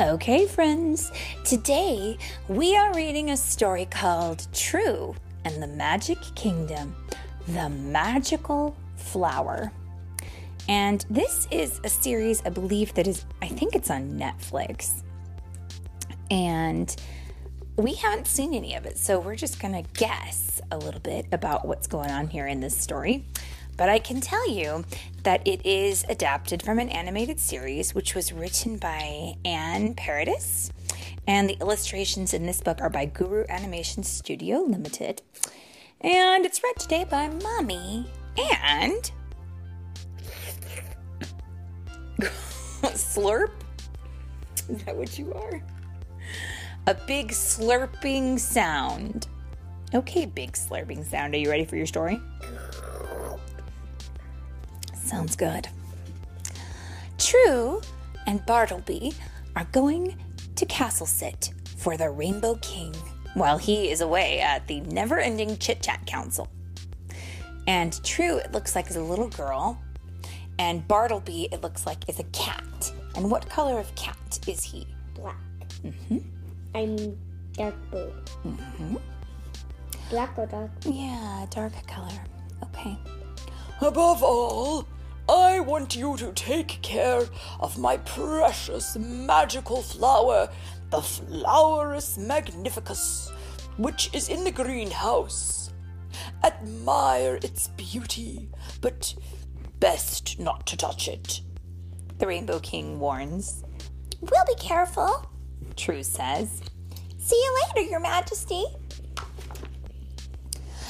Okay, friends, today we are reading a story called True and the Magic Kingdom The Magical Flower. And this is a series, I believe, that is, I think it's on Netflix. And we haven't seen any of it, so we're just going to guess a little bit about what's going on here in this story. But I can tell you that it is adapted from an animated series which was written by Anne Paradis. And the illustrations in this book are by Guru Animation Studio Limited. And it's read today by Mommy and. Slurp? Is that what you are? A big slurping sound. Okay, big slurping sound. Are you ready for your story? Sounds good. True and Bartleby are going to Castle Sit for the Rainbow King while he is away at the never ending chit chat council. And True, it looks like, is a little girl. And Bartleby, it looks like, is a cat. And what color of cat is he? Black. Mm-hmm. I'm dark blue. Mm-hmm. Black or dark? Yeah, dark color. Okay. Above all, I want you to take care of my precious magical flower, the Flowerus Magnificus, which is in the greenhouse. Admire its beauty, but best not to touch it. The Rainbow King warns. We'll be careful, True says. See you later, Your Majesty.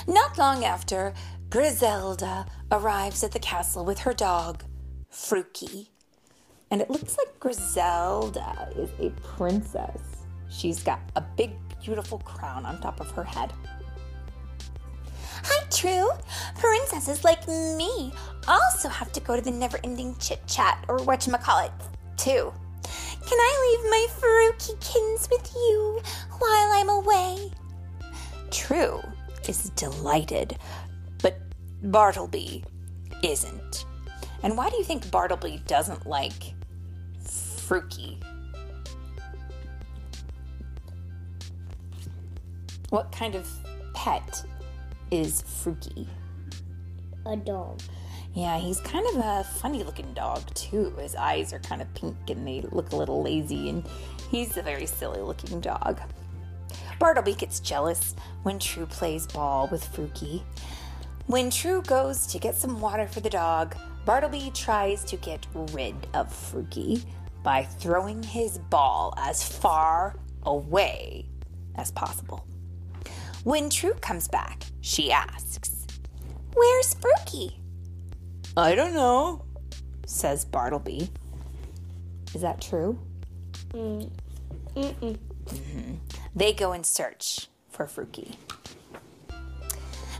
Not long after, Griselda arrives at the castle with her dog, Frookie. And it looks like Grizelda is a princess. She's got a big, beautiful crown on top of her head. Hi, True. Princesses like me also have to go to the never ending chit chat or whatchamacallit, too. Can I leave my Frookie with you while I'm away? True is delighted, Bartleby isn't. And why do you think Bartleby doesn't like Frookie? What kind of pet is Frookie? A dog. Yeah, he's kind of a funny looking dog, too. His eyes are kind of pink and they look a little lazy, and he's a very silly looking dog. Bartleby gets jealous when True plays ball with Frookie. When True goes to get some water for the dog, Bartleby tries to get rid of Frookie by throwing his ball as far away as possible. When True comes back, she asks, Where's Frookie? I don't know, says Bartleby. Is that true? Mm. Mm-hmm. They go in search for Frookie.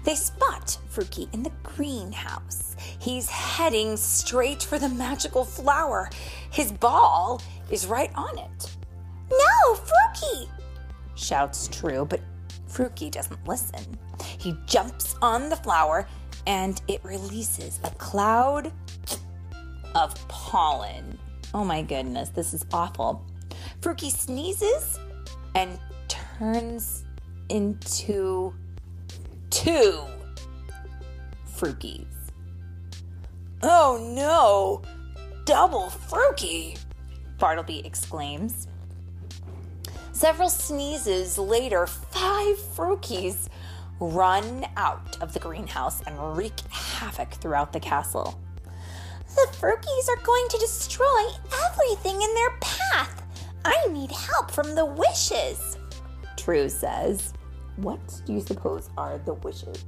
They spot Frookie in the greenhouse. He's heading straight for the magical flower. His ball is right on it. No, Frookie! shouts True, but Frookie doesn't listen. He jumps on the flower and it releases a cloud of pollen. Oh my goodness, this is awful. Frookie sneezes and turns into two Frookies. Oh no! Double Frookie! Bartleby exclaims. Several sneezes later, five Frookies run out of the greenhouse and wreak havoc throughout the castle. The Frookies are going to destroy everything in their path. I need help from the wishes, True says. What do you suppose are the wishes?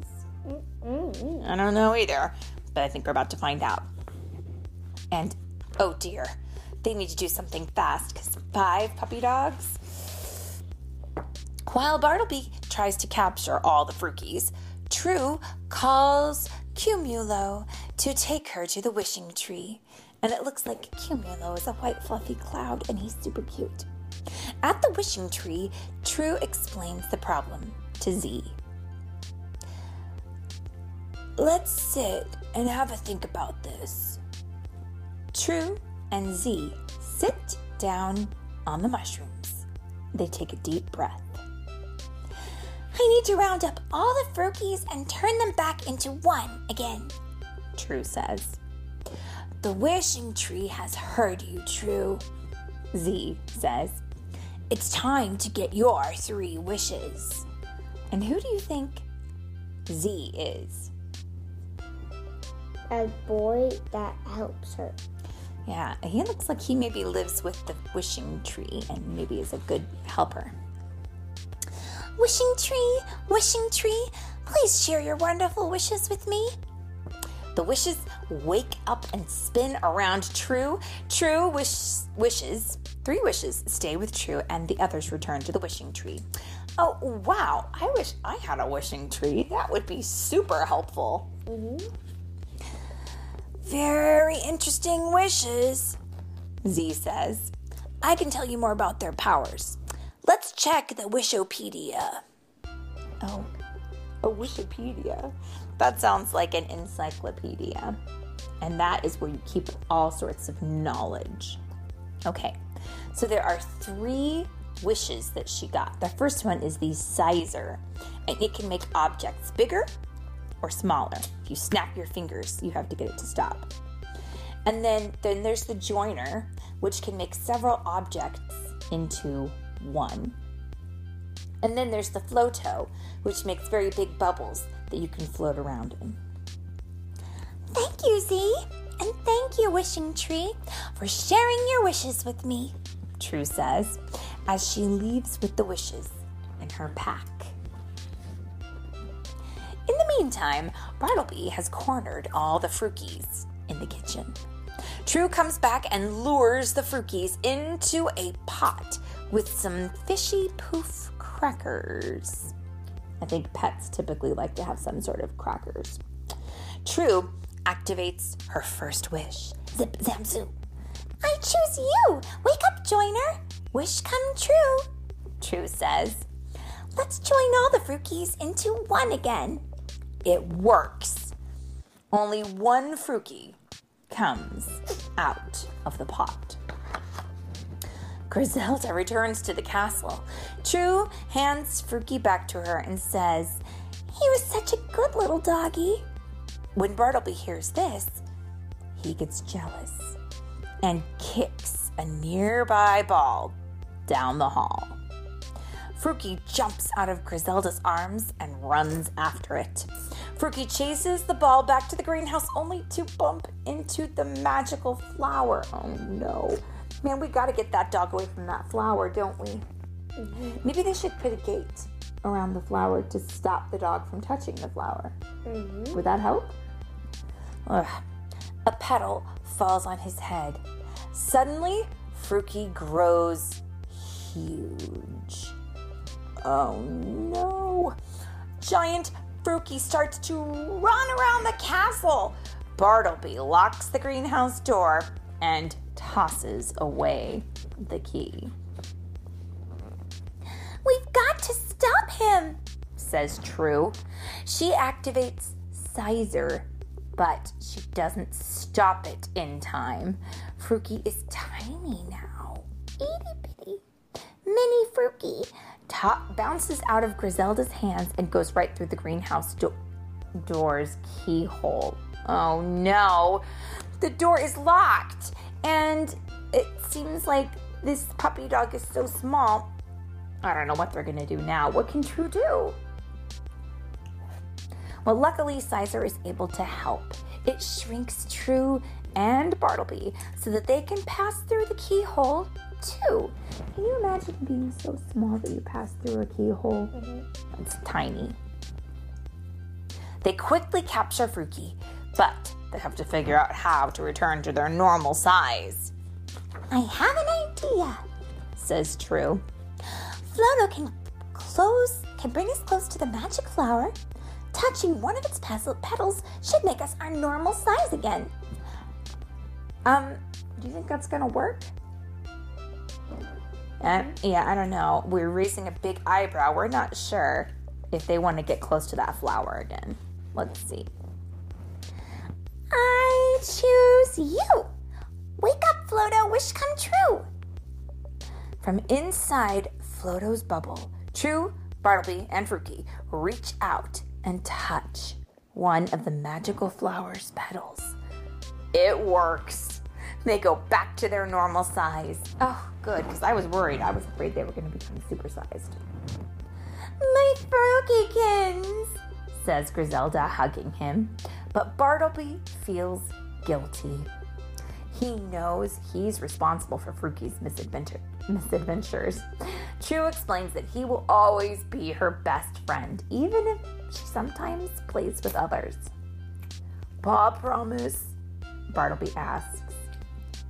Mm-mm. I don't know either, but I think we're about to find out. And oh dear, they need to do something fast because five puppy dogs. While Bartleby tries to capture all the Frookies, True calls Cumulo to take her to the wishing tree. And it looks like Cumulo is a white fluffy cloud and he's super cute. At the wishing tree, True explains the problem to Zee. Let's sit and have a think about this. True and Zee sit down on the mushrooms. They take a deep breath. I need to round up all the Frookies and turn them back into one again, True says. The wishing tree has heard you, True, Zee says. It's time to get your three wishes. And who do you think Zee is? A boy that helps her. Yeah, he looks like he maybe lives with the wishing tree and maybe is a good helper. Wishing tree, wishing tree, please share your wonderful wishes with me. The wishes wake up and spin around True. True wish, wishes, three wishes stay with True, and the others return to the wishing tree. Oh, wow. I wish I had a wishing tree. That would be super helpful. Very interesting wishes, Zee says. I can tell you more about their powers. Let's check the Wishopedia. Oh, a Wishopedia? That sounds like an encyclopedia. And that is where you keep all sorts of knowledge. Okay, so there are three wishes that she got. The first one is the sizer, and it can make objects bigger or smaller. If you snap your fingers, you have to get it to stop. And then, then there's the joiner, which can make several objects into one. And then there's the floato, which makes very big bubbles that you can float around in. Thank you, Zee. And thank you, Wishing Tree, for sharing your wishes with me, True says, as she leaves with the wishes in her pack. In the meantime, Bartleby has cornered all the Frookies in the kitchen. True comes back and lures the Frookies into a pot with some fishy poof crackers. I think pets typically like to have some sort of crackers. True activates her first wish. Zip zam zoo. I choose you. Wake up, joiner. Wish come true. True says. Let's join all the Frookies into one again. It works. Only one Frookie comes out of the pot. Grizelda returns to the castle. True hands Frookie back to her and says, He was such a good little doggy. When Bartleby hears this, he gets jealous and kicks a nearby ball down the hall. Frookie jumps out of Grizelda's arms and runs after it. Frookie chases the ball back to the greenhouse only to bump into the magical flower. Oh no. Man, we gotta get that dog away from that flower, don't we? Mm-hmm. Maybe they should put a gate around the flower to stop the dog from touching the flower. Mm-hmm. Would that help? Ugh. A petal falls on his head. Suddenly, Frookie grows huge. Oh no! Giant Frookie starts to run around the castle. Bartleby locks the greenhouse door and tosses away the key. We've got to stop him, says True. She activates Sizer, but she doesn't stop it in time. Frookie is tiny now. Itty bitty. Mini Frookie top bounces out of Grizelda's hands and goes right through the greenhouse do- door's keyhole. Oh no, the door is locked, and it seems like this puppy dog is so small. I don't know what they're gonna do now. What can True do? Well, luckily, Sizer is able to help. It shrinks True and Bartleby so that they can pass through the keyhole too. Can you imagine being so small that you pass through a keyhole? It's tiny. They quickly capture Frookie, but they have to figure out how to return to their normal size. I have an idea, says True. Floato can close can bring us close to the magic flower. Touching one of its petals should make us our normal size again. Um, do you think that's gonna work? Uh, yeah, I don't know. We're raising a big eyebrow. We're not sure if they want to get close to that flower again. Let's see. I choose you. Wake up, Floato. Wish come true. From inside Floato's bubble, True, Bartleby, and Frookie reach out and touch one of the magical flower's petals. It works. They go back to their normal size. Oh, good, because I was worried. I was afraid they were going to become supersized. My Frukikins, says Grizelda, hugging him. But Bartleby feels guilty. He knows he's responsible for Frookie's misadventure, misadventures. True explains that he will always be her best friend, even if she sometimes plays with others. Pa promise? Bartleby asks.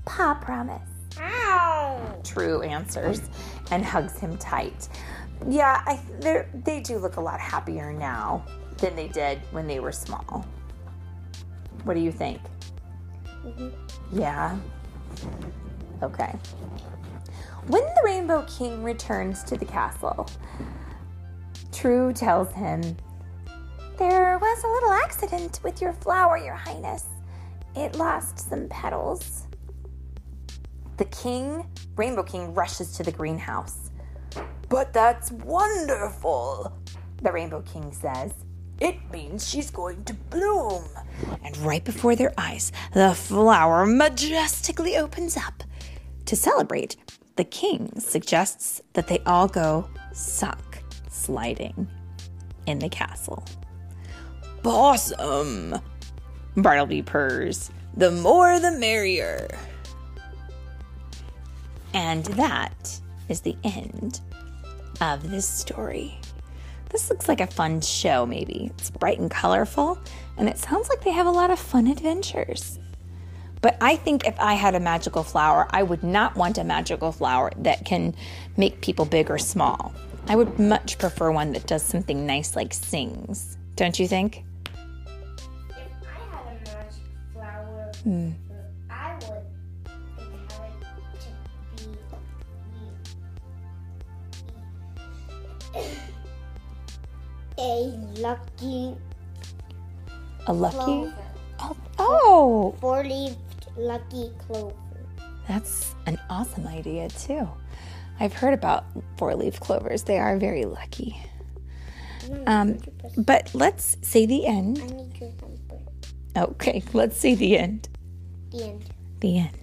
Pa promise. Ow! True answers and hugs him tight. Yeah, I, they do look a lot happier now than they did when they were small. What do you think? Mm-hmm. Yeah. Okay. When the Rainbow King returns to the castle, True tells him, There was a little accident with your flower, Your Highness. It lost some petals. The king, Rainbow King, rushes to the greenhouse. But that's wonderful. The Rainbow King says, It means she's going to bloom. and right before their eyes, the flower majestically opens up. To celebrate, the king suggests that they all go suck sliding in the castle. Awesome. Bartleby purrs. The more the merrier. And that is the end of this story. This looks like a fun show, maybe. It's bright and colorful, and it sounds like they have a lot of fun adventures. But I think if I had a magical flower, I would not want a magical flower that can make people big or small. I would much prefer one that does something nice like sings. Don't you think? Flower, I would have to be a lucky A lucky. clover. Oh, oh, Four leaved lucky clover. That's an awesome idea, too. I've heard about four leaf clovers. They are very lucky. Um, but let's say the I end. Okay, let's say the end. The end. The end.